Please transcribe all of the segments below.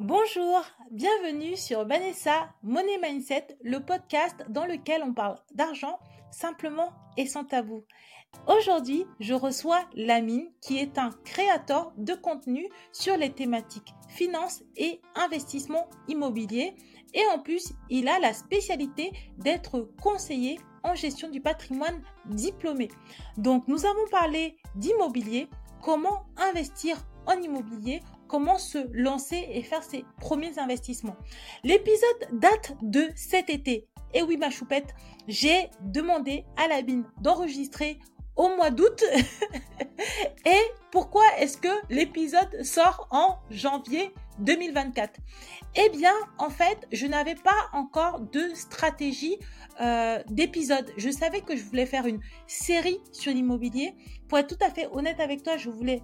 Bonjour, bienvenue sur Vanessa Money Mindset, le podcast dans lequel on parle d'argent simplement et sans tabou. Aujourd'hui, je reçois Lamine qui est un créateur de contenu sur les thématiques finance et investissement immobilier et en plus, il a la spécialité d'être conseiller en gestion du patrimoine diplômé. Donc, nous avons parlé d'immobilier, comment investir en immobilier, comment se lancer et faire ses premiers investissements. L'épisode date de cet été. Et oui, ma choupette, j'ai demandé à la bine d'enregistrer au mois d'août. et pourquoi est-ce que l'épisode sort en janvier 2024 Eh bien, en fait, je n'avais pas encore de stratégie euh, d'épisode. Je savais que je voulais faire une série sur l'immobilier. Pour être tout à fait honnête avec toi, je voulais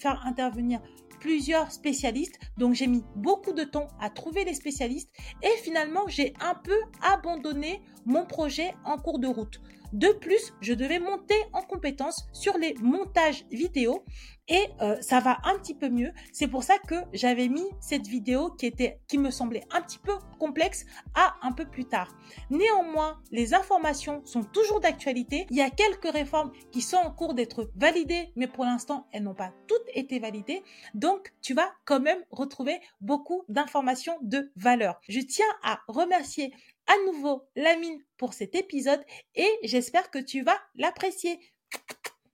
faire intervenir plusieurs spécialistes. Donc j'ai mis beaucoup de temps à trouver les spécialistes et finalement j'ai un peu abandonné mon projet en cours de route. De plus, je devais monter en compétence sur les montages vidéo et euh, ça va un petit peu mieux. C'est pour ça que j'avais mis cette vidéo qui était, qui me semblait un petit peu complexe à un peu plus tard. Néanmoins, les informations sont toujours d'actualité. Il y a quelques réformes qui sont en cours d'être validées, mais pour l'instant, elles n'ont pas toutes été validées. Donc, tu vas quand même retrouver beaucoup d'informations de valeur. Je tiens à remercier à nouveau Lamine pour cet épisode et j'espère que tu vas l'apprécier.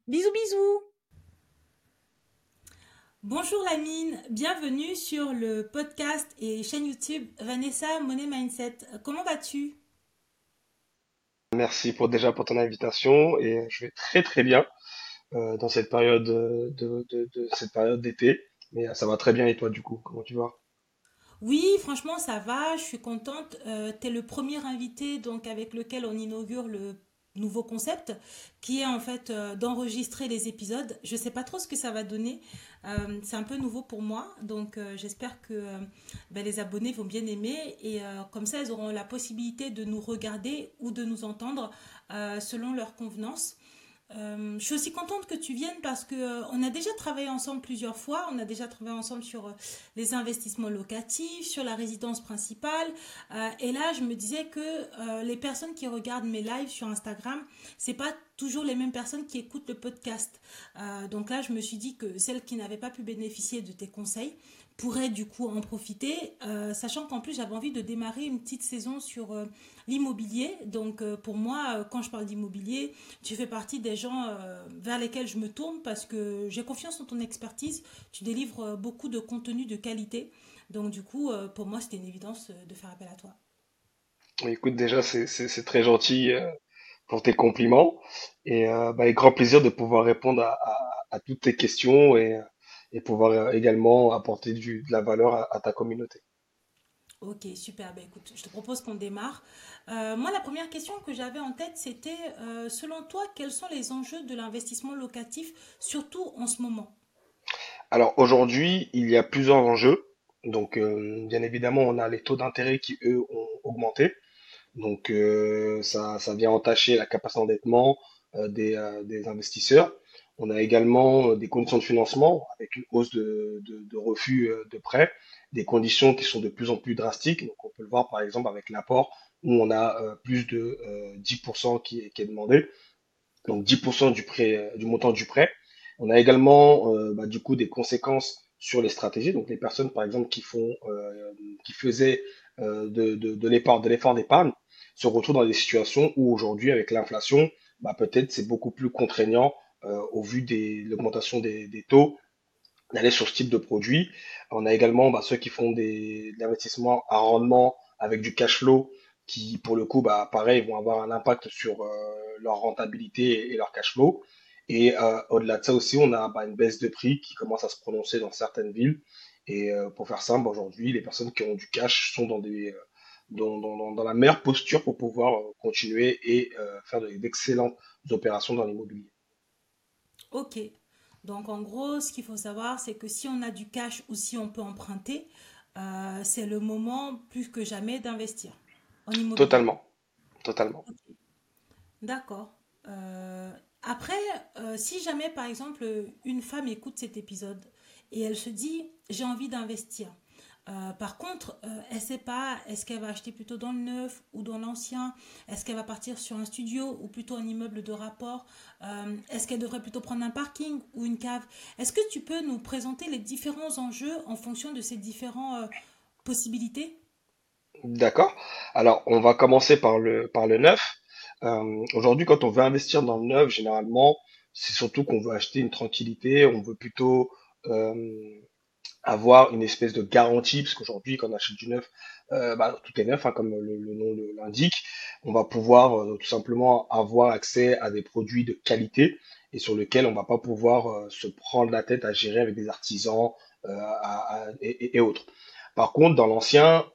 Bisous bisous Bonjour Lamine, bienvenue sur le podcast et chaîne YouTube Vanessa Money Mindset. Comment vas-tu? Merci pour déjà pour ton invitation et je vais très très bien euh, dans cette période de, cette période d'été. Mais ça va très bien et toi du coup, comment tu vas? Oui, franchement, ça va. Je suis contente. Euh, tu es le premier invité donc avec lequel on inaugure le nouveau concept qui est en fait euh, d'enregistrer les épisodes. Je sais pas trop ce que ça va donner. Euh, c'est un peu nouveau pour moi, donc euh, j'espère que ben, les abonnés vont bien aimer et comme ça ils auront la possibilité de nous regarder ou de nous entendre selon leur convenance. Euh, je suis aussi contente que tu viennes parce que euh, on a déjà travaillé ensemble plusieurs fois. On a déjà travaillé ensemble sur euh, les investissements locatifs, sur la résidence principale. et là, je me disais que les personnes qui regardent mes lives sur Instagram, c'est pas toujours les mêmes personnes qui écoutent le podcast. donc là, je me suis dit que celles qui n'avaient pas pu bénéficier de tes conseils pourraient du coup en profiter, sachant qu'en plus j'avais envie de démarrer une petite saison sur l'immobilier. Donc euh, pour moi, euh, quand je parle d'immobilier, tu fais partie des gens euh, vers lesquels je me tourne parce que j'ai confiance en ton expertise. Tu délivres beaucoup de contenu de qualité. Donc du coup, pour moi, c'était une évidence de faire appel à toi. Écoute, déjà, c'est très gentil pour tes compliments et bah, avec grand plaisir de pouvoir répondre à, toutes tes questions pouvoir également apporter de la valeur à ta communauté. Ok, super. Ben, écoute, je te propose qu'on démarre. Euh, moi, la première question que j'avais en tête, c'était, euh, selon toi, quels sont les enjeux de l'investissement locatif, surtout en ce moment? Alors aujourd'hui, il y a plusieurs enjeux. Donc, euh, bien évidemment, on a les taux d'intérêt qui, eux, ont augmenté. Donc, ça, ça vient entacher la capacité d'endettement des, des investisseurs. On a également des conditions de financement avec une hausse de, de, de refus de prêts des conditions qui sont de plus en plus drastiques. Donc on peut le voir par exemple avec l'apport où on a euh, plus de 10% euh, qui qui est demandé. Donc 10% du prêt, euh, du montant du prêt. On a également bah, du coup des conséquences sur les stratégies. Donc les personnes par exemple qui font, qui faisaient de, de, de l'effort d'épargne se retrouvent dans des situations où aujourd'hui avec l'inflation, bah, peut-être c'est beaucoup plus contraignant au vu de l'augmentation des, taux d'aller sur ce type de produit. On a également bah, ceux qui font des, investissements à rendement avec du cash flow qui, pour le coup, bah, pareil, vont avoir un impact sur euh, leur rentabilité et leur cash flow. Et euh, au-delà de ça aussi, on a bah, une baisse de prix qui commence à se prononcer dans certaines villes. Et euh, pour faire simple, aujourd'hui, les personnes qui ont du cash sont dans la meilleure posture pour pouvoir continuer et faire d'excellentes opérations dans l'immobilier. Ok, donc en gros, ce qu'il faut savoir, c'est que si on a du cash ou si on peut emprunter, euh, c'est le moment plus que jamais d'investir en immobilier. Totalement, totalement. D'accord. Euh, après, euh, si jamais par exemple une femme écoute cet épisode et elle se dit j'ai envie d'investir, Euh, par contre, euh, elle ne sait pas, est-ce qu'elle va acheter plutôt dans le neuf ou dans l'ancien? Est-ce qu'elle va partir sur un studio ou plutôt un immeuble de rapport? Euh, Est-ce qu'elle devrait plutôt prendre un parking ou une cave? Est-ce que tu peux nous présenter les différents enjeux en fonction de ces différentes possibilités? D'accord. Alors, on va commencer par le, par le neuf. aujourd'hui, quand on veut investir dans le neuf, généralement, c'est surtout qu'on veut acheter une tranquillité, on veut plutôt avoir une espèce de garantie, parce qu'aujourd'hui, quand on achète du neuf, euh, bah, tout est neuf, hein, comme le, nom l'indique. On va pouvoir euh, tout simplement avoir accès à des produits de qualité et sur lesquels on va pas pouvoir euh, se prendre la tête à gérer avec des artisans et, autres. Par contre, dans l'ancien,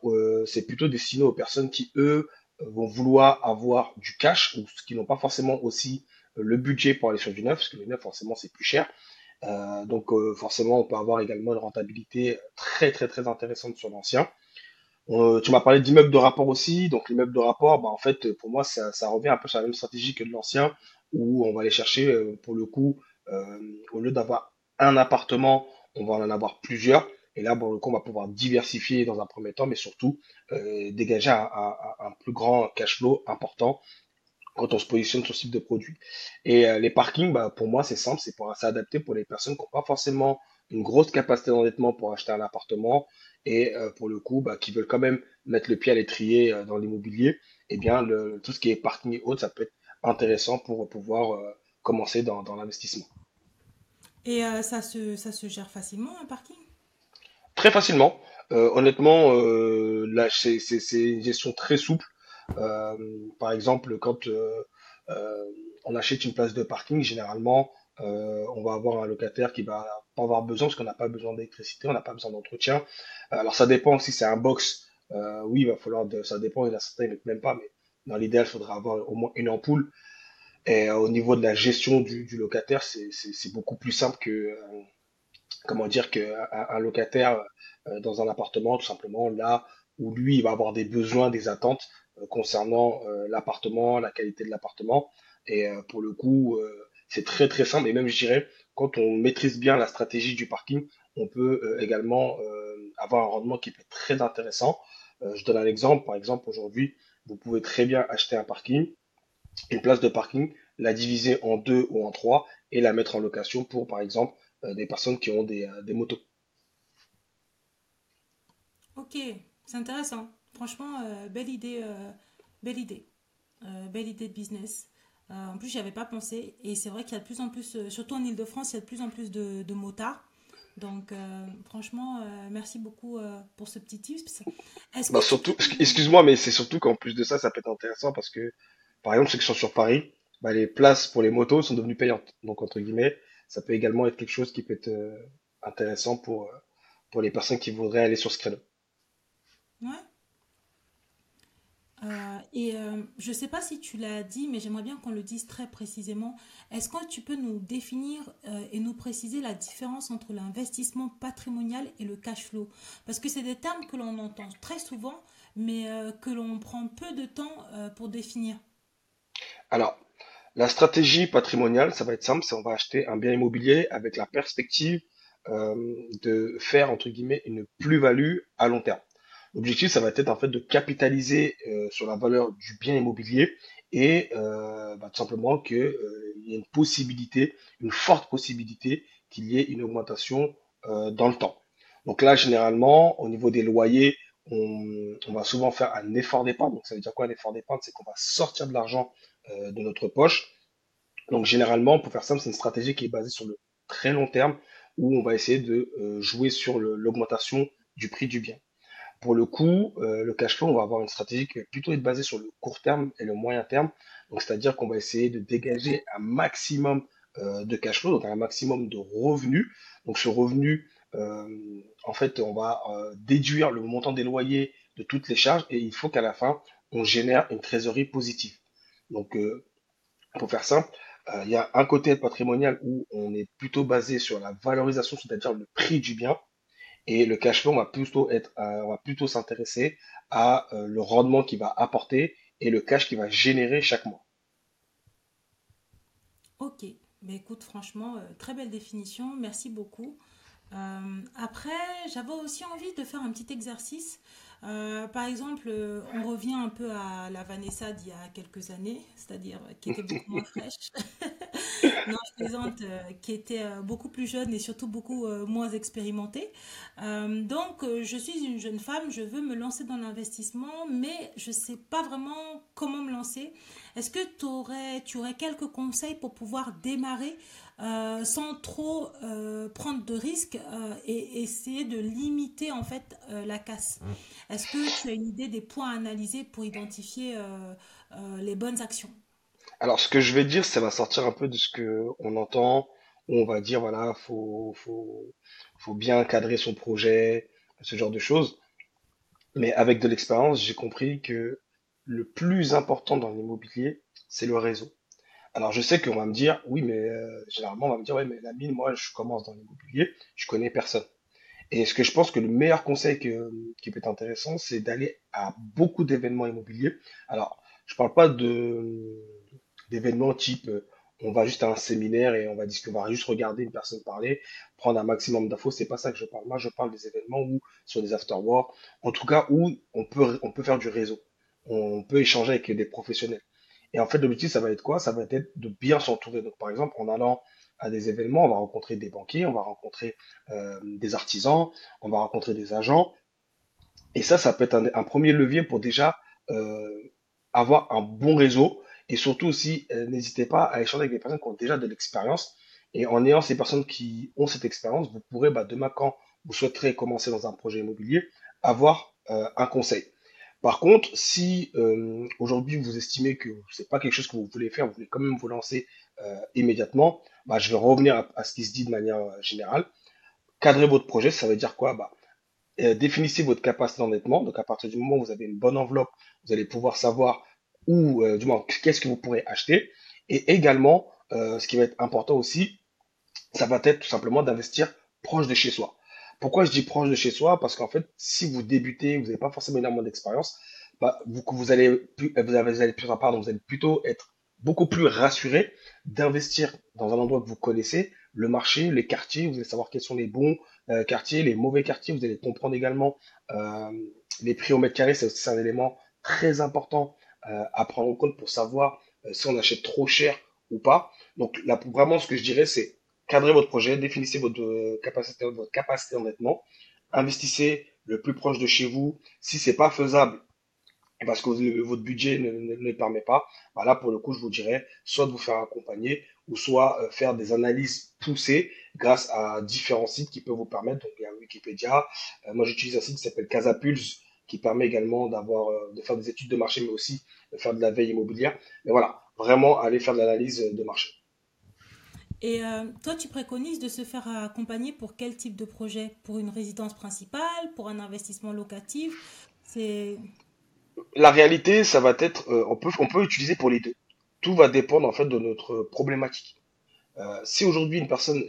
c'est plutôt destiné aux personnes qui, eux, vont vouloir avoir du cash ou qui n'ont pas forcément aussi le budget pour aller sur du neuf, parce que le neuf, forcément, c'est plus cher. Euh, donc euh, forcément, on peut avoir également une rentabilité très très très intéressante sur l'ancien. Euh, tu m'as parlé d'immeubles de rapport aussi. Donc l'immeuble de rapport, bah, en fait, pour moi, ça, revient un peu sur la même stratégie que de l'ancien, où on va aller chercher, pour le coup, au lieu d'avoir un appartement, on va en avoir plusieurs. Et là, pour le coup, on va pouvoir diversifier dans un premier temps, mais surtout dégager un, plus grand cash flow important quand on se positionne sur ce type de produit. Et euh, les parkings, bah, pour moi, c'est simple, c'est pour s'adapter pour les personnes qui n'ont pas forcément une grosse capacité d'endettement pour acheter un appartement et euh, pour le coup, bah, qui veulent quand même mettre le pied à l'étrier euh, dans l'immobilier. Et eh bien, le, tout ce qui est parking et autres, ça peut être intéressant pour pouvoir commencer dans, dans l'investissement. Et ça, se, ça se gère facilement, un parking? Très facilement. honnêtement, là, c'est une gestion très souple. Euh, par exemple, quand euh, euh, on achète une place de parking, généralement, on va avoir un locataire qui va pas avoir besoin parce qu'on n'a pas besoin d'électricité, on n'a pas besoin d'entretien. alors ça dépend si c'est un box, oui, il va falloir, de, ça dépend, il y en a certains même pas, mais dans l'idéal, il faudra avoir au moins une ampoule. Et au niveau de la gestion du, locataire, c'est beaucoup plus simple que, comment dire, qu'un un locataire dans un appartement, tout simplement, là où lui, il va avoir des besoins, des attentes. Euh, concernant euh, l'appartement, la qualité de l'appartement. Et euh, pour le coup, c'est très très simple. Et même, je dirais, quand on maîtrise bien la stratégie du parking, on peut également avoir un rendement qui peut être très intéressant. je donne un exemple. Par exemple, aujourd'hui, vous pouvez très bien acheter un parking, une place de parking, la diviser en deux ou en trois et la mettre en location pour, par exemple, des personnes qui ont des, des motos. Ok, c'est intéressant. Franchement, euh, belle idée, euh, belle idée, euh, belle idée de business. en plus, j'y avais pas pensé. Et c'est vrai qu'il y a de plus en plus, surtout en Ile-de-France, il y a de plus en plus de, motards. Donc, franchement, merci beaucoup pour ce petit tips. Bah, surtout, excuse-moi, mais c'est surtout qu'en plus de ça, ça peut être intéressant parce que, par exemple, ceux qui sont sur Paris, bah, les places pour les motos sont devenues payantes. Donc, entre guillemets, ça peut également être quelque chose qui peut être intéressant pour, pour les personnes qui voudraient aller sur ce créneau. Ouais, euh, et euh, je ne sais pas si tu l'as dit, mais j'aimerais bien qu'on le dise très précisément. Est-ce que tu peux nous définir euh, et nous préciser la différence entre l'investissement patrimonial et le cash flow? Parce que c'est des termes que l'on entend très souvent, mais que l'on prend peu de temps pour définir. Alors, la stratégie patrimoniale, ça va être simple, c'est on va acheter un bien immobilier avec la perspective de faire, entre guillemets, une plus-value à long terme. L'objectif, ça va être en fait de capitaliser euh, sur la valeur du bien immobilier et euh, bah, tout simplement qu'il euh, y ait une possibilité, une forte possibilité qu'il y ait une augmentation dans le temps. Donc là, généralement, au niveau des loyers, on, on va souvent faire un effort d'épargne. Donc ça veut dire quoi un effort d'épargne? C'est qu'on va sortir de l'argent de notre poche. Donc généralement, pour faire simple, c'est une stratégie qui est basée sur le très long terme où on va essayer de jouer sur l'augmentation du prix du bien. Pour le coup, euh, le cash flow, on va avoir une stratégie qui va plutôt être basée sur le court terme et le moyen terme. Donc, c'est-à-dire qu'on va essayer de dégager un maximum euh, de cash flow, donc un maximum de revenus. Donc, ce revenu, euh, en fait, on va déduire le montant des loyers de toutes les charges et il faut qu'à la fin, on génère une trésorerie positive. Donc, pour faire simple, il y a un côté patrimonial où on est plutôt basé sur la valorisation, c'est-à-dire le prix du bien. Et le cash flow, on va plutôt être, euh, va plutôt s'intéresser à euh, le rendement qu'il va apporter et le cash qu'il va générer chaque mois. Ok, mais écoute, franchement, euh, très belle définition, merci beaucoup. Euh, après, j'avais aussi envie de faire un petit exercice. Euh, par exemple, euh, on revient un peu à la Vanessa d'il y a quelques années, c'est-à-dire qui était beaucoup moins fraîche. non, je plaisante, qui était beaucoup plus jeune et surtout beaucoup moins expérimentée. donc, je suis une jeune femme, je veux me lancer dans l'investissement, mais je ne sais pas vraiment comment me lancer. Est-ce que aurais, tu aurais quelques conseils pour pouvoir démarrer euh, sans trop euh, prendre de risques euh, et essayer de limiter en fait la casse. Mmh. Est-ce que tu as une idée des points à analyser pour identifier les bonnes actions? Alors, ce que je vais dire, ça va sortir un peu de ce que on entend. Où on va dire, voilà, faut, faut, faut bien cadrer son projet, ce genre de choses. Mais avec de l'expérience, j'ai compris que le plus important dans l'immobilier, c'est le réseau. Alors je sais qu'on va me dire, oui, mais euh, généralement on va me dire, ouais, mais la mine, moi je commence dans l'immobilier, je connais personne. Et ce que je pense que le meilleur conseil qui peut être intéressant, c'est d'aller à beaucoup d'événements immobiliers. Alors, je parle pas d'événements type, euh, on va juste à un séminaire et on va dire qu'on va juste regarder une personne parler, prendre un maximum d'infos. C'est pas ça que je parle. Moi, je parle des événements où sur des after-work, en tout cas où on peut on peut faire du réseau, on peut échanger avec des professionnels. Et en fait, l'objectif, ça va être quoi? Ça va être de bien s'entourer. Donc, par exemple, en allant à des événements, on va rencontrer des banquiers, on va rencontrer euh, des artisans, on va rencontrer des agents. Et ça, ça peut être un, premier levier pour déjà euh, avoir un bon réseau. Et surtout aussi, euh, n'hésitez pas à échanger avec des personnes qui ont déjà de l'expérience. Et en ayant ces personnes qui ont cette expérience, vous pourrez, bah, demain, quand vous souhaiterez commencer dans un projet immobilier, avoir un conseil. Par contre, si euh, aujourd'hui vous estimez que c'est pas quelque chose que vous voulez faire, vous voulez quand même vous lancer euh, immédiatement, bah, je vais revenir à, ce qui se dit de manière euh, générale. Cadrer votre projet, ça veut dire quoi? Bah, définissez votre capacité d'endettement. Donc à partir du moment où vous avez une bonne enveloppe, vous allez pouvoir savoir où, du moins, qu'est-ce que vous pourrez acheter. Et également, ce qui va être important aussi, ça va être tout simplement d'investir proche de chez soi. Pourquoi je dis proche de chez soi? Parce qu'en fait, si vous débutez, vous n'avez pas forcément énormément d'expérience, bah, vous, vous allez plus, vous avez- vous pardon, vous allez plutôt être beaucoup plus rassuré d'investir dans un endroit que vous connaissez, le marché, les quartiers, vous allez savoir quels sont les bons euh, quartiers, les mauvais quartiers, vous allez comprendre également euh, les prix au mètre carré, c'est aussi un élément très important euh, à prendre en compte pour savoir euh, si on achète trop cher ou pas. Donc là, vraiment, ce que je dirais, c'est cadrer votre projet, définissez votre euh, capacité, votre capacité d'endettement, investissez le plus proche de chez vous. Si c'est pas faisable, parce que votre budget ne, ne- permet pas, bah là, pour le coup, je vous dirais, soit de vous faire accompagner, ou soit euh, faire des analyses poussées grâce à différents sites qui peuvent vous permettre. Donc, il y a Wikipédia. Euh, moi, j'utilise un site qui s'appelle Casapulse, qui permet également d'avoir, de faire des études de marché, mais aussi de faire de la veille immobilière. Mais voilà, vraiment aller faire de l'analyse de marché. Et euh, toi, tu préconises de se faire accompagner pour quel type de projet? Pour une résidence principale, pour un investissement locatif? La réalité, ça va être, euh, on peut, on peut utiliser pour les deux. Tout va dépendre en fait de notre problématique. Euh, si aujourd'hui une personne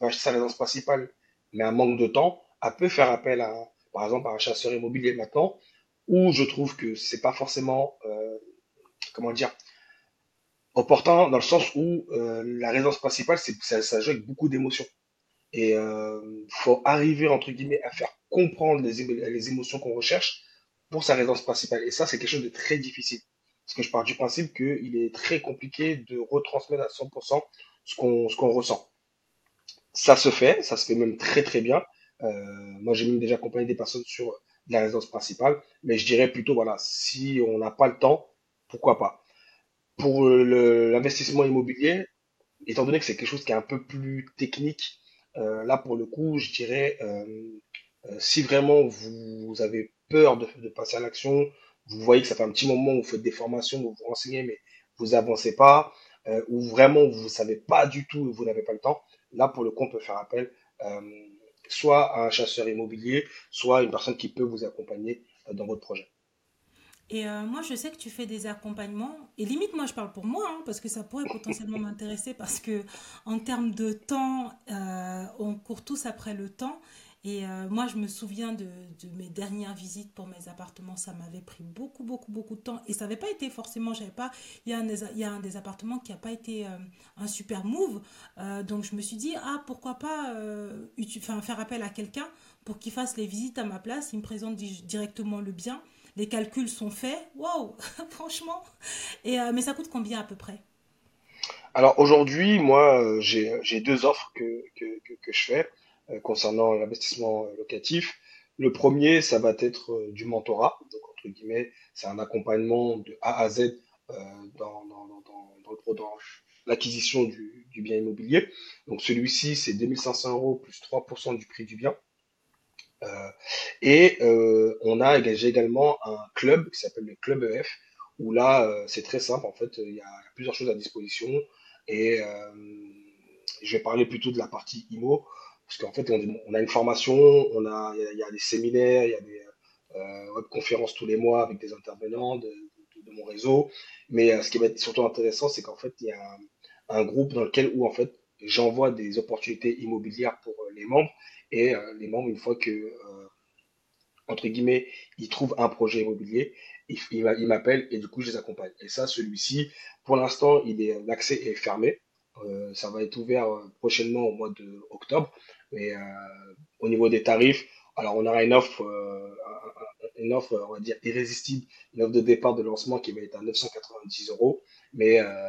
va acheter sa résidence principale, mais un manque de temps, elle peut faire appel à, par exemple, à un chasseur immobilier maintenant, où je trouve que c'est pas forcément, comment dire, opportun dans le sens où euh, la résidence principale, c'est, ça, ça joue avec beaucoup d'émotions. Et euh, faut arriver entre guillemets à faire comprendre les, les émotions qu'on recherche pour sa résidence principale. Et ça, c'est quelque chose de très difficile. Parce que je pars du principe qu'il est très compliqué de retransmettre à 100% ce qu'on ce qu'on ressent. Ça se fait, ça se fait même très très bien. Euh, moi, j'ai même déjà accompagné des personnes sur la résidence principale, mais je dirais plutôt, voilà, si on n'a pas le temps, pourquoi pas? Pour euh, l'investissement immobilier, étant donné que c'est quelque chose qui est un peu plus technique, euh, là pour le coup, je dirais, euh, euh, si vraiment vous avez peur de, de passer à l'action, vous voyez que ça fait un petit moment où vous faites des formations, vous vous renseignez, mais vous avancez pas, euh, ou vraiment vous savez pas du tout, vous n'avez pas le temps, là pour le coup, on peut faire appel soit à un chasseur immobilier, soit à une personne qui peut vous accompagner dans votre projet. Et euh, moi, je sais que tu fais des accompagnements. Et limite, moi, je parle pour moi, hein, parce que ça pourrait potentiellement m'intéresser, parce que en termes de temps, euh, on court tous après le temps. Et euh, moi, je me souviens de, mes dernières visites pour mes appartements. Ça m'avait pris beaucoup, beaucoup, beaucoup de temps. Et ça n'avait pas été forcément, j'avais pas, il y a un des, appartements qui n'a pas été un super move. Donc, je me suis dit, ah, pourquoi pas faire appel à quelqu'un pour qu'il fasse les visites à ma place. Il me présente directement le bien. Les calculs sont faits. Waouh, franchement. Et, mais ça coûte combien à peu près? Alors aujourd'hui, moi, j'ai deux offres que, je fais. Euh, concernant l'investissement euh, locatif. Le premier, ça va être euh, du mentorat. Donc, entre guillemets, c'est un accompagnement de A à Z dans l'acquisition du, du, bien immobilier. Donc, celui-ci, c'est 2500 euros plus 3% du prix du bien. Euh, et euh, on a également un club qui s'appelle le Club EF, où là, euh, c'est très simple. En fait, il y a plusieurs choses à disposition. Et je vais parler plutôt de la partie IMO. Parce qu'en fait, on, a une formation, on a, il y, a des séminaires, il y a des euh, web conférences tous les mois avec des intervenants de, mon réseau. Mais ce qui va être surtout intéressant, c'est qu'en fait, il y a un, groupe dans lequel où en fait j'envoie des opportunités immobilières pour les membres et les membres, une fois que entre guillemets, ils trouvent un projet immobilier, ils, m'appellent et du coup je les accompagne. Et ça, celui-ci, pour l'instant, est l'accès est fermé. Euh, ça va être ouvert prochainement au mois de octobre. Mais euh, au niveau des tarifs, alors on aura une offre, euh, une offre, on va dire irrésistible, une offre de départ de lancement qui va être à 990 euros. Mais euh,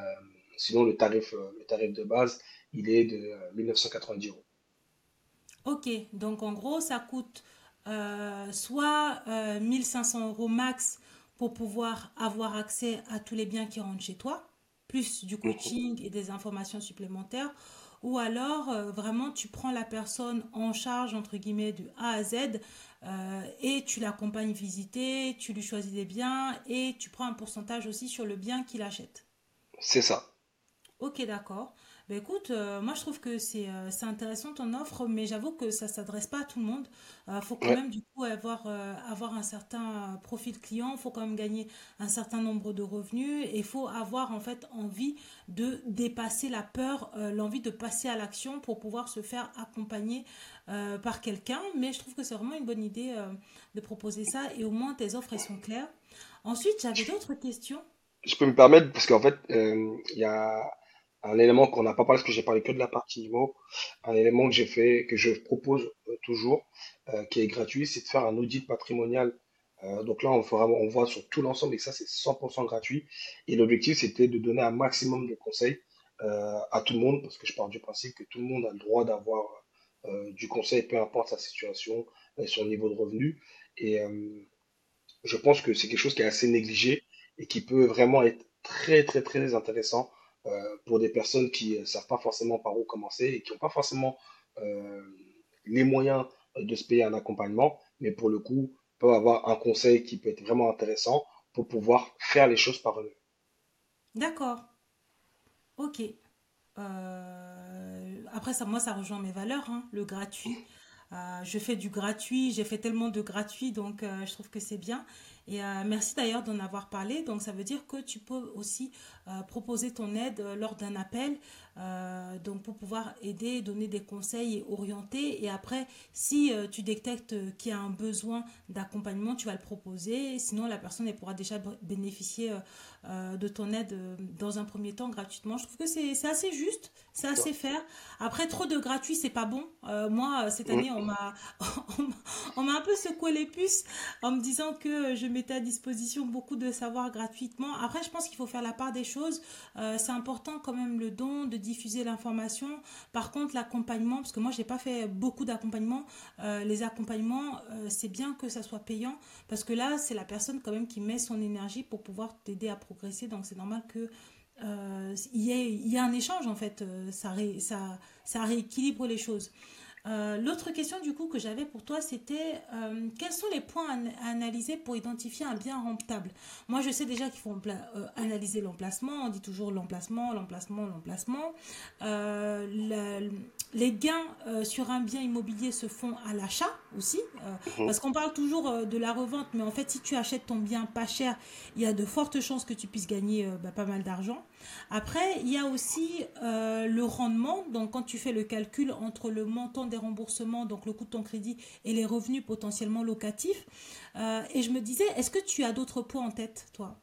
sinon le tarif, le tarif de base, il est de 1990 euros. Ok, donc en gros, ça coûte euh, soit euh, 1500 euros max pour pouvoir avoir accès à tous les biens qui rentrent chez toi, plus du coaching et des informations supplémentaires, ou alors euh, vraiment tu prends la personne en charge entre guillemets du A à Z euh, et tu l'accompagnes visiter, tu lui choisis des biens et tu prends un pourcentage aussi sur le bien qu'il achète. C'est ça. Ok, d'accord. Ben écoute, euh, moi je trouve que c'est euh, c'est intéressant ton offre, mais j'avoue que ça s'adresse pas à tout le monde. Il faut quand Ouais, même du coup avoir, euh, avoir un certain profil client, il faut quand même gagner un certain nombre de revenus et il faut avoir en fait envie de dépasser la peur, euh, l'envie de passer à l'action pour pouvoir se faire accompagner euh, par quelqu'un. Mais je trouve que c'est vraiment une bonne idée euh, de proposer ça et au moins tes offres elles sont claires. Ensuite, j'avais d'autres questions. je peux me permettre parce qu'en fait, euh, il y a un élément qu'on n'a pas parlé parce que j'ai parlé que de la partie IMO, un élément que j'ai fait, que je propose euh, toujours, euh, qui est gratuit, c'est de faire un audit patrimonial. Euh, donc là, on voit sur tout l'ensemble et ça, c'est 100% gratuit. Et l'objectif, c'était de donner un maximum de conseils à tout le monde parce que je pars du principe que tout le monde a le droit d'avoir du conseil, peu importe sa situation et son niveau de revenu. Et je pense que c'est quelque chose qui est assez négligé et qui peut vraiment être très, très, très intéressant pour des personnes qui ne savent pas forcément par où commencer et qui n'ont pas forcément euh, les moyens de se payer un accompagnement, mais pour le coup, peuvent avoir un conseil qui peut être vraiment intéressant pour pouvoir faire les choses par eux. D'accord, ok. Euh, après, ça, moi, ça rejoint mes valeurs, hein, le gratuit. Euh, je fais du gratuit, j'ai fait tellement de gratuit, donc euh, je trouve que c'est bien. Et euh, merci d'ailleurs d'en avoir parlé. Donc ça veut dire que tu peux aussi euh, proposer ton aide euh, lors d'un appel, donc pour pouvoir aider, donner des conseils et orienter. Et après, si tu détectes qu'il y a un besoin d'accompagnement, tu vas le proposer. Sinon, la personne elle pourra déjà bénéficier de ton aide dans un premier temps gratuitement. Je trouve que c'est assez juste, c'est assez faire. Après, trop de gratuit, c'est pas bon. Euh, moi, cette année, on m'a on m'a on m'a un peu secoué les puces en me disant que je à disposition beaucoup de savoir gratuitement. Après, je pense qu'il faut faire la part des choses. Euh, c'est important quand même le don, de diffuser l'information. Par contre, l'accompagnement, parce que moi, j'ai pas fait beaucoup d'accompagnement. Euh, les accompagnements, euh, c'est bien que ça soit payant parce que là, c'est la personne quand même qui met son énergie pour pouvoir t'aider à progresser. Donc, c'est normal que il y, y a un échange en fait. Ça rééquilibre les choses. Euh, L'autre question du coup que j'avais pour toi, c'était euh, quels sont les points à, à analyser pour identifier un bien rentable? Moi, je sais déjà qu'il faut euh, analyser l'emplacement. On dit toujours l'emplacement, l'emplacement, l'emplacement. Le, les gains sur un bien immobilier se font à l'achat aussi. Mhm. parce qu'on parle toujours de la revente, mais en fait, si tu achètes ton bien pas cher, il y a de fortes chances que tu puisses gagner bah, pas mal d'argent. Après, il y a aussi euh, le rendement. Donc, quand tu fais le calcul entre le montant des remboursements, donc le coût de ton crédit, et les revenus potentiellement locatifs. euh, et je me disais, est-ce que tu as d'autres points en tête, toi?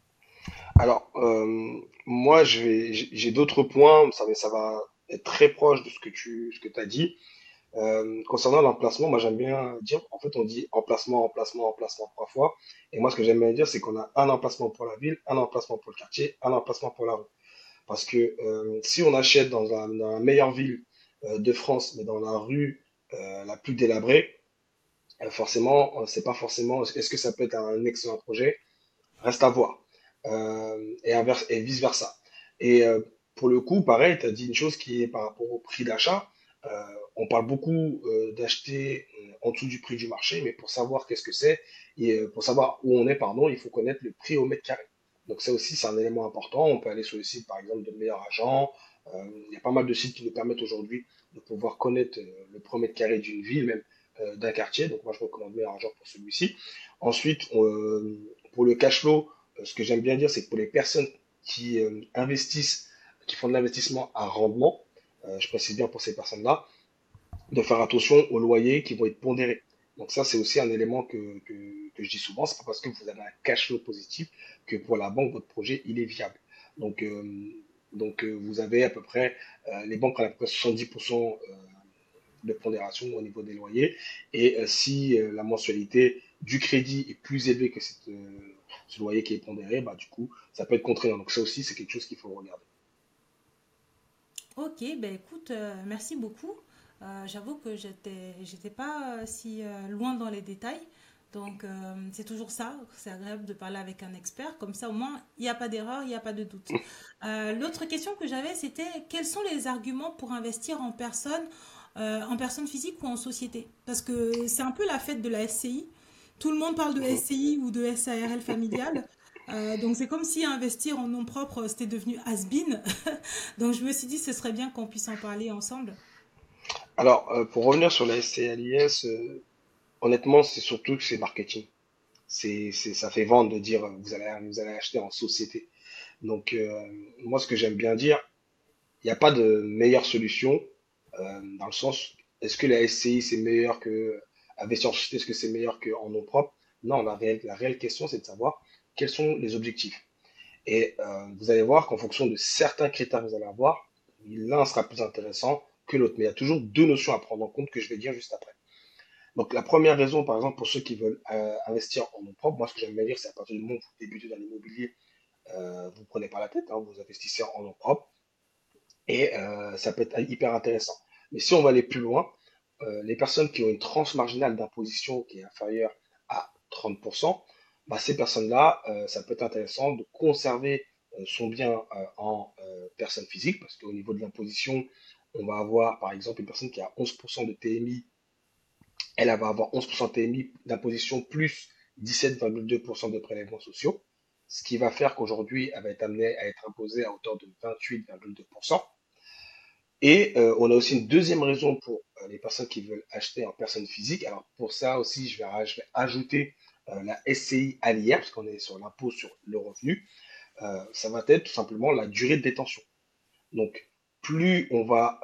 Alors, euh, moi, j'ai d'autres points, ça va, être très proche de ce que tu, as dit. Concernant l'emplacement, moi j'aime bien dire, en fait on dit emplacement, emplacement, emplacement trois fois. Et moi ce que j'aime bien dire, c'est qu'on a un emplacement pour la ville, un emplacement pour le quartier, un emplacement pour la rue. Parce que euh, si on achète dans, dans la meilleure ville euh, de France, mais dans la rue euh, la plus délabrée, euh, forcément, euh, c'est pas forcément, est-ce que ça peut être un excellent projet? Reste à voir. Et, inverse, et vice-versa. Et euh, pour le coup, pareil, tu as dit une chose qui est par rapport au prix d'achat. On parle beaucoup d'acheter en dessous du prix du marché, mais pour savoir qu'est-ce que c'est, et pour savoir où on est, pardon, il faut connaître le prix au mètre carré. Donc ça aussi, c'est un élément important. On peut aller sur le site, par exemple, de Meilleur Agent. Euh, il y a pas mal de sites qui nous permettent aujourd'hui de pouvoir connaître euh, le mètre carré d'une ville, même euh, d'un quartier. Donc moi, je recommande Meilleur Agent pour celui-ci. Ensuite, pour le cash flow, ce que j'aime bien dire, c'est que pour les personnes qui investissent, qui font de l'investissement à rendement, je précise bien pour ces personnes-là, de faire attention aux loyers qui vont être pondérés. Donc ça, c'est aussi un élément que, que je dis souvent. C'est pas parce que vous avez un cash flow positif que pour la banque, votre projet, il est viable. Donc, euh, donc euh, vous avez à peu près, euh, les banques ont à peu près 70% euh, de pondération au niveau des loyers. Et si la mensualité du crédit est plus élevée que cette, ce loyer qui est pondéré, bah, du coup, ça peut être contraignant. Donc ça aussi, c'est quelque chose qu'il faut regarder. Ok, ben écoute, merci beaucoup. J'avoue que j'étais, pas si loin dans les détails. Donc, euh, c'est toujours ça. C'est agréable de parler avec un expert. Comme ça, au moins, il n'y a pas d'erreur, il n'y a pas de doute. Euh, l'autre question que j'avais, c'était quels sont les arguments pour investir en personne, euh, en personne physique ou en société? Parce que c'est un peu la fête de la SCI. Tout le monde parle de. SCI ou de SARL familiale. Donc, c'est comme si investir en nom propre, c'était devenu has-been. Donc je me suis dit ce serait bien qu'on puisse en parler ensemble. Alors, pour revenir sur la SCLIS, honnêtement, c'est surtout que c'est marketing. C'est, c'est, ça fait vendre de dire vous allez, vous allez acheter en société. Donc, euh, moi, ce que j'aime bien dire, il n'y a pas de meilleure solution, euh, dans le sens, est-ce que la SCI c'est meilleur que investir société, est-ce que c'est meilleur qu'en nom propre? Non, la réelle, la réelle question, c'est de savoir quels sont les objectifs. Et euh, vous allez voir qu'en fonction de certains critères que vous allez avoir, l'un sera plus intéressant que l'autre. Mais il y a toujours deux notions à prendre en compte que je vais dire juste après. Donc la première raison, par exemple, pour ceux qui veulent euh, investir en nom propre, moi ce que j'aime bien dire, c'est à partir du moment où vous débutez dans l'immobilier, euh, vous ne prenez pas la tête, hein, vous investissez en nom propre et euh, ça peut être hyper intéressant. Mais si on va aller plus loin, les personnes qui ont une tranche marginale d'imposition qui est inférieure à 30%, bah, ces personnes-là, ça peut être intéressant de conserver son bien en personne physique, parce qu'au niveau de l'imposition, on va avoir par exemple une personne qui a 11% de TMI, elle, va avoir 11% de TMI d'imposition plus 17,2% de prélèvements sociaux, ce qui va faire qu'aujourd'hui, elle va être amenée à être imposée à hauteur de 28,2%. Et euh, on a aussi une deuxième raison pour euh, les personnes qui veulent acheter en personne physique. Alors pour ça aussi, je vais, ajouter euh, la SCI à l'IR, parce qu'on est sur l'impôt sur le revenu. Ça va être tout simplement la durée de détention. Donc plus on va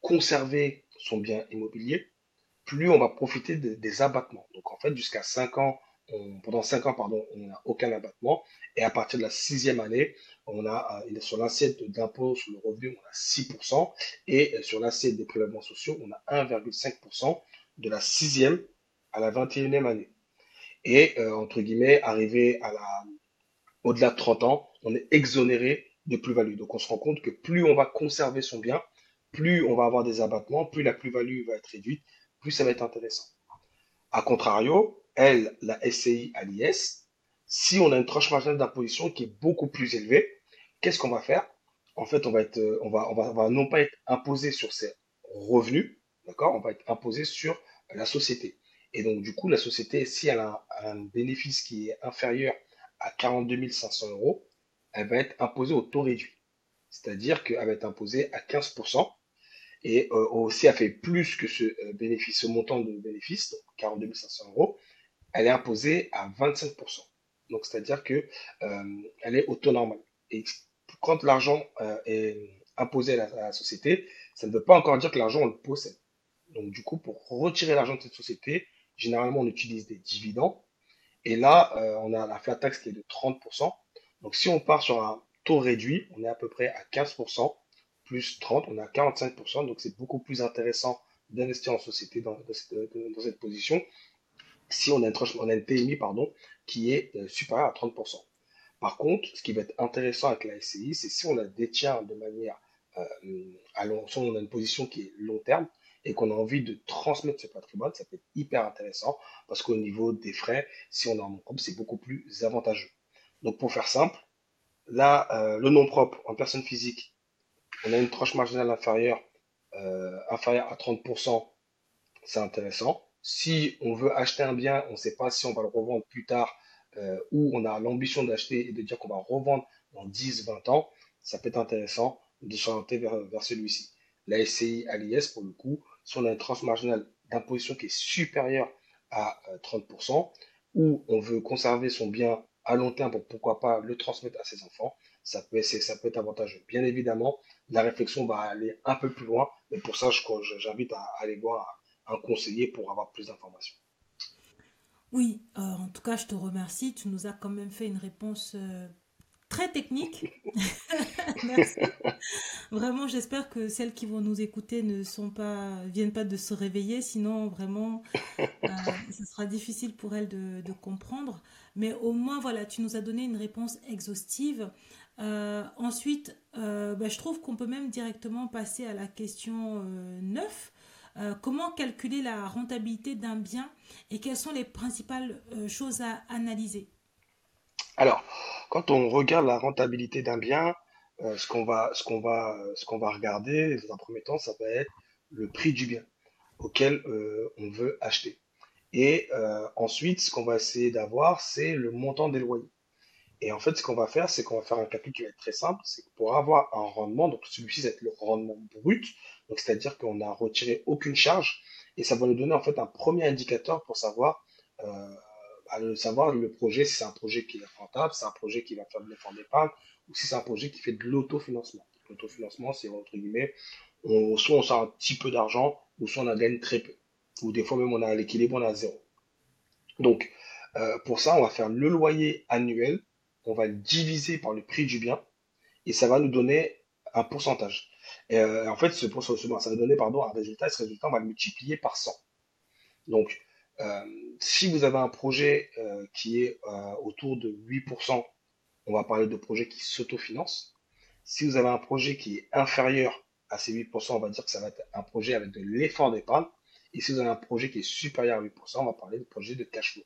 conserver son bien immobilier, plus on va profiter de- des abattements. Donc en fait, jusqu'à 5 ans, pendant 5 ans, pardon, on n'a aucun abattement. Et à partir de la sixième année, euh, sur l'assiette d'impôt sur le revenu, on a 6%. Et euh, sur l'assiette des prélèvements sociaux, on a 1,5% de la sixième à la 21e année. Et euh, entre guillemets, arrivé au-delà de 30 ans, on est exonéré de plus-value. Donc on se rend compte que plus on va conserver son bien, plus on va avoir des abattements, plus la plus-value va être réduite, plus ça va être intéressant. A contrario, elle, la SCI à l'IS, si on a une tranche marginale d'imposition qui est beaucoup plus élevée, qu'est-ce qu'on va faire? En fait, on va euh, va, on va, on va non pas être imposé sur ses revenus, d'accord? On va être imposé sur la société. Et donc, du coup, la société, si elle a un bénéfice qui est inférieur à 42 500 euros, elle va être imposée au taux réduit. C'est-à-dire qu'elle va être imposée à 15%. Et euh, aussi a fait plus que ce euh, bénéfice, ce montant de bénéfice, donc 42 500 euros, elle est imposée à 25%. Donc, c'est-à-dire que euh, elle est au taux normal. Et quand l'argent est imposé à la, société, ça ne veut pas encore dire que l'argent, on le possède. Donc, du coup, pour retirer l'argent de cette société, généralement, on utilise des dividendes. Et là, on a la flat tax qui est de 30%. Donc, si on part sur un taux réduit, on est à peu près à 15% plus 30, on à 45%, donc c'est beaucoup plus intéressant d'investir en société dans, cette, position si on a une, on a PMI pardon, qui est euh, supérieure à 30%. Par contre, ce qui va être intéressant avec la SCI, c'est si on la détient de manière euh, à long, si on a une position qui est long terme et qu'on a envie de transmettre ce patrimoine, ça peut être hyper intéressant parce qu'au niveau des frais, si on a un nom propre, c'est beaucoup plus avantageux. Donc pour faire simple, là, euh, le nom propre en personne physique, on a une tranche marginale inférieure, euh, à 30%, c'est intéressant. Si on veut acheter un bien, on ne sait pas si on va le revendre plus tard euh, ou on a l'ambition d'acheter et de dire qu'on va revendre dans 10-20 ans, ça peut être intéressant de s'orienter vers, vers celui-ci. La SCI à l'IS, pour le coup, si on a une tranche marginale d'imposition qui est supérieure à 30%, euh, ou on veut conserver son bien à long terme pour pourquoi pas le transmettre à ses enfants, ça peut, être avantageux. Bien évidemment, la réflexion va aller un peu plus loin, mais pour ça, j'invite à aller voir un conseiller pour avoir plus d'informations. Oui, euh, en tout cas, je te remercie. Tu nous as quand même fait une réponse euh, très technique. Merci. Vraiment, j'espère que celles qui vont nous écouter ne sont pas, viennent pas de se réveiller, sinon vraiment, euh, ce sera difficile pour elles de, de, comprendre. Mais au moins, voilà, tu nous as donné une réponse exhaustive. Euh, ensuite, euh, bah, je trouve qu'on peut même directement passer à la question 9. Euh, comment calculer la rentabilité d'un bien et quelles sont les principales choses à analyser? Alors, quand on regarde la rentabilité d'un bien, ce qu'on va, ce va, ce qu'on va regarder dans un premier temps, ça va être le prix du bien auquel on veut acheter. Et ensuite, ce qu'on va essayer d'avoir, c'est le montant des loyers. Et en fait, ce qu'on va faire, c'est qu'on va faire un calcul qui va être très simple. C'est que pour avoir un rendement, donc celui-ci, va être le rendement brut. Donc, c'est-à-dire qu'on n'a retiré aucune charge. Et ça va nous donner en fait un premier indicateur pour savoir, euh, savoir le projet, si c'est un projet qui est rentable, si c'est un projet qui va faire de l'effort d'épargne, ou si c'est un projet qui fait de l'autofinancement. L'autofinancement, c'est entre guillemets, soit on sort un petit peu d'argent, ou soit on en gagne très peu. Ou des fois même on a l'équilibre, on a zéro. Donc, euh, pour ça, on va faire le loyer annuel on va le diviser par le prix du bien et ça va nous donner un pourcentage. Euh, en fait, ce, pourcentage, ça va donner pardon, un résultat et ce résultat, on va le multiplier par 100. Donc, euh, si vous avez un projet euh, qui est autour de 8%, on va parler de projet qui s'autofinance. Si vous avez un projet qui est inférieur à ces 8%, on va dire que ça va être un projet avec de l'effort d'épargne. Et si vous avez un projet qui est supérieur à 8%, on va parler de projet de cash flow.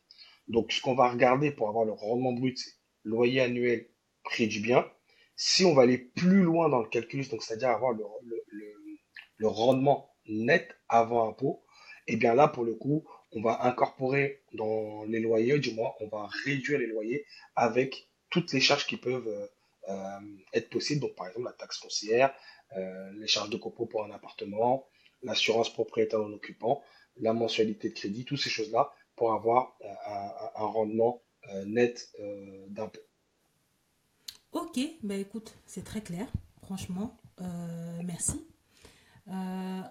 Donc, ce qu'on va regarder pour avoir le rendement brut, c'est loyer annuel, prix du bien. Si on va aller plus loin dans le calcul, donc c'est-à-dire avoir le, rendement net avant impôt, et eh bien là, pour le coup, on va incorporer dans les loyers, du moins, on va réduire les loyers avec toutes les charges qui peuvent euh, euh, être possibles. Donc, par exemple, la taxe foncière, euh, les charges de copo pour un appartement, l'assurance propriétaire en occupant, la mensualité de crédit, toutes ces choses-là pour avoir un rendement net euh, d'impôt. Ok, bah écoute, c'est très clair, franchement, euh, merci.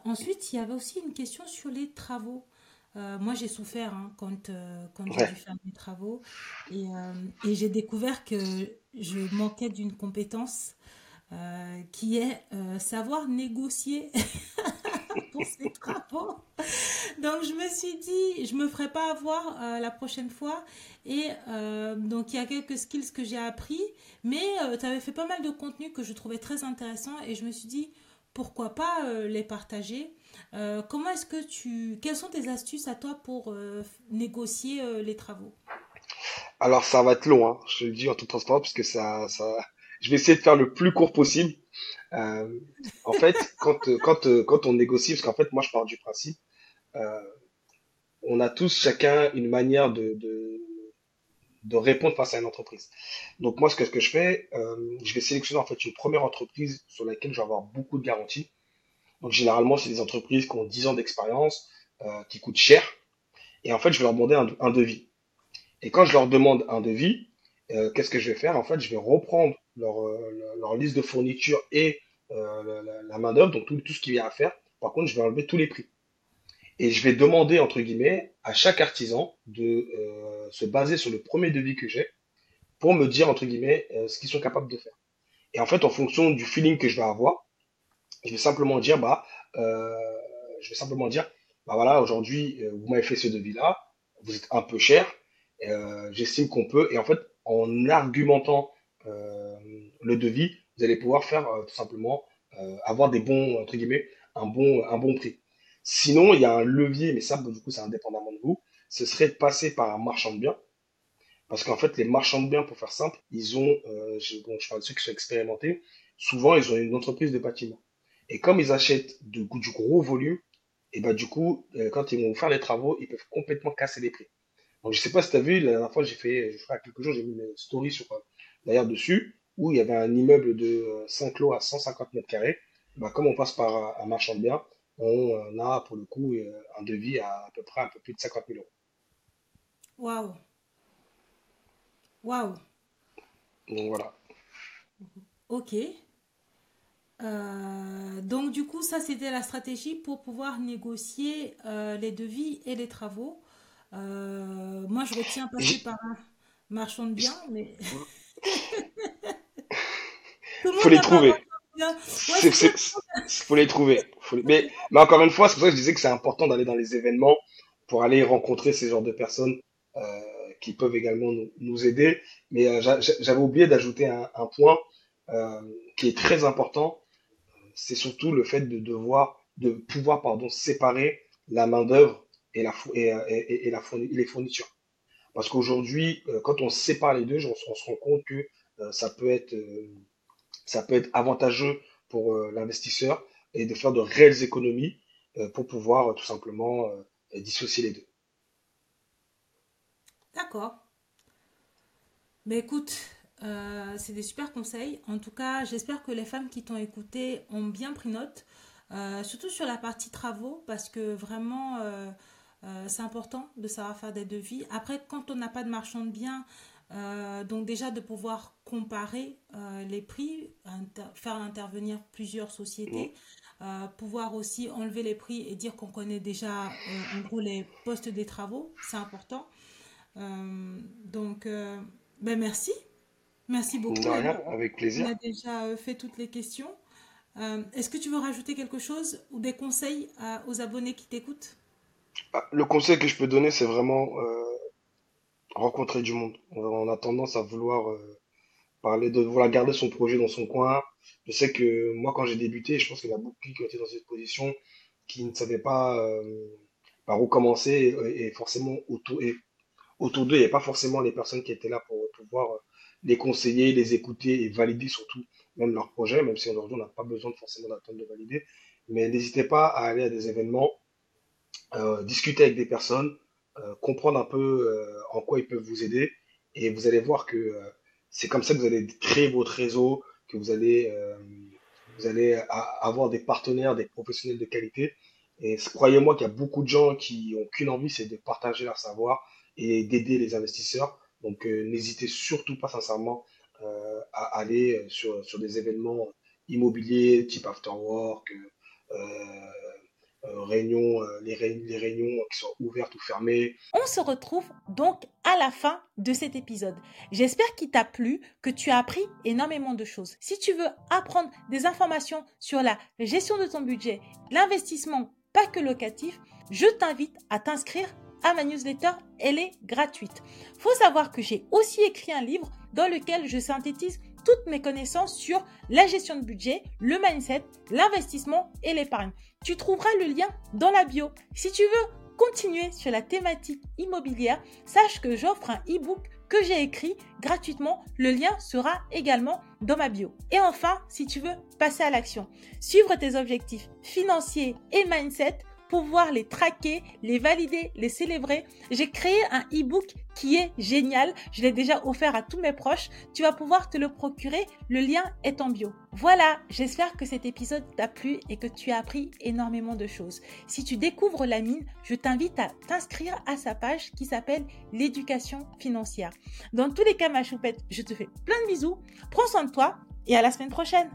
ensuite, il y avait aussi une question sur les travaux. moi, j'ai souffert hein, quand, quand j'ai dû faire mes travaux et, et j'ai découvert que je manquais d'une compétence qui est savoir négocier pour travaux. Donc je me suis dit, je me ferai pas avoir euh, la prochaine fois. Et euh, donc il y a quelques skills que j'ai appris, mais euh, tu avais fait pas mal de contenu que je trouvais très intéressant et je me suis dit, pourquoi pas les partager. comment est-ce que tu, quelles sont tes astuces à toi pour négocier les travaux? Alors ça va être long, hein. je le dis en toute transparence, parce que ça, ça, je vais essayer de faire le plus court possible. En fait, quand, quand, quand on négocie, parce qu'en fait, moi, je pars du principe euh, on a tous chacun une manière de, de, répondre face à une entreprise. Donc moi, ce que, je fais, euh, je vais sélectionner en fait une première entreprise sur laquelle je vais avoir beaucoup de garanties. Donc généralement, c'est des entreprises qui ont 10 ans d'expérience, euh, qui coûtent cher. Et en fait, je vais leur demander un, un devis. Et quand je leur demande un devis, euh, qu'est-ce que je vais faire? En fait, je vais reprendre leur, euh, leur liste de fournitures et euh, la, main-d'œuvre, donc tout, tout ce qu'il y a à faire. Par contre, je vais enlever tous les prix. Et je vais demander, entre guillemets, à chaque artisan de euh, se baser sur le premier devis que j'ai pour me dire, entre guillemets, ce qu'ils sont capables de faire. Et en fait, en fonction du feeling que je vais avoir, je vais simplement dire, bah, je vais simplement dire, bah voilà, aujourd'hui, vous m'avez fait ce devis-là, vous êtes un peu cher, j'estime qu'on peut, et en fait, en argumentant le devis, vous allez pouvoir faire euh, tout simplement euh, avoir des bons, entre guillemets, un bon, un bon prix. Sinon, il y a un levier, mais ça, du coup, c'est indépendamment de vous, ce serait de passer par un marchand de biens, parce qu'en fait, les marchands de biens, pour faire simple, ils ont, euh, je, bon, je parle de ceux qui sont expérimentés, souvent, ils ont une entreprise de bâtiment. Et comme ils achètent de- du gros volume, et bah du coup, quand ils vont faire les travaux, ils peuvent complètement casser les prix. Donc je sais pas si tu as vu, la dernière fois j'ai fait, je crois, quelques jours, j'ai mis une story sur d'ailleurs dessus, où il y avait un immeuble de euh, 5 lots à 150 mètres carrés. Bah, comme on passe par un, marchand de biens, on euh, a pour le coup euh, un devis à à peu près un peu plus de 50 000 euros. Waouh, waouh, Donc voilà. ok. Euh, donc du coup, ça c'était la stratégie pour pouvoir négocier euh, les devis et les travaux. Euh, moi, je retiens passer par un marchand de biens, mais tout le Faut monde les n'a pas un trouver. marchand de biens. Ouais, C'est- faut les trouver. Faut les- Mais, mais encore une fois, c'est pour ça que je disais que c'est important d'aller dans les événements pour aller rencontrer ces genres de personnes euh, qui peuvent également nous, nous aider. Mais euh, j'a- j'a- j'avais oublié d'ajouter un, un point euh, qui est très important. C'est surtout le fait de devoir, de pouvoir, pardon, séparer la main-d'œuvre et la, et, et, et- la fourni- les fournitures. Parce qu'aujourd'hui, quand on sépare les deux, on, se on se rend compte que ça peut être, ça peut être avantageux pour euh, l'investisseur et de faire de réelles économies euh, pour pouvoir euh, tout simplement dissocier les deux. D'accord. Mais écoute, c'est des super conseils. En tout cas, j'espère que les femmes qui t'ont écouté ont bien pris note, surtout sur la partie travaux, parce que vraiment, c'est important de savoir faire des devis. Après, quand on n'a pas de marchand de biens, euh, donc déjà de pouvoir comparer euh, les prix, inter- faire intervenir plusieurs sociétés, euh, pouvoir aussi enlever les prix et dire qu'on connaît déjà en gros les postes des travaux, c'est important. Donc, ben merci. Merci beaucoup. Avec on plaisir. a déjà fait toutes les questions. Est-ce que tu veux rajouter quelque chose ou des conseils à- aux abonnés qui t'écoutent? Ah, Le conseil que je peux donner, c'est vraiment rencontrer du monde. On a tendance à vouloir euh, parler de vouloir garder son projet dans son coin. Je sais que moi, quand j'ai débuté, je pense qu'il y a beaucoup qui été dans cette position, qui ne savaient pas euh, par où commencer et, forcément autour, autour d'eux, il n'y avait pas forcément les personnes qui étaient là pour pouvoir euh, les conseiller, les écouter et valider surtout même leur projet, même si aujourd'hui on n'a pas besoin forcément d'attendre de valider. Mais n'hésitez pas à aller à des événements, discuter avec des personnes, comprendre un peu euh, en quoi ils peuvent vous aider, et vous allez voir que euh, c'est comme ça que vous allez créer votre réseau, que vous allez, euh, avoir des partenaires, des professionnels de qualité. Et croyez-moi qu'il y a beaucoup de gens qui ont qu'une envie, c'est de partager leur savoir et d'aider les investisseurs. Donc euh, n'hésitez surtout pas sincèrement euh, à aller sur, des événements immobiliers type After Work, euh, euh, réunions, euh, les réunions qui soient ouvertes ou fermées. On se retrouve donc à la fin de cet épisode. J'espère qu'il t'a plu, que tu as appris énormément de choses. Si tu veux apprendre des informations sur la gestion de ton budget, l'investissement, pas que locatif, je t'invite à t'inscrire à ma newsletter. Elle est gratuite. Faut savoir que j'ai aussi écrit un livre dans lequel je synthétise toutes mes connaissances sur la gestion de budget, le mindset, l'investissement et l'épargne. Tu trouveras le lien dans la bio. Si tu veux continuer sur la thématique immobilière, sache que j'offre un e-book que j'ai écrit gratuitement. Le lien sera également dans ma bio. Et enfin, si tu veux passer à l'action, suivre tes objectifs financiers et mindset, pouvoir les traquer, les valider, les célébrer. J'ai créé un e-book qui est génial. Je l'ai déjà offert à tous mes proches. Tu vas pouvoir te le procurer. Le lien est en bio. Voilà, j'espère que cet épisode t'a plu et que tu as appris énormément de choses. Si tu découvres la mine, je t'invite à t'inscrire à sa page qui s'appelle l'éducation financière. Dans tous les cas, ma choupette, je te fais plein de bisous. Prends soin de toi et à la semaine prochaine.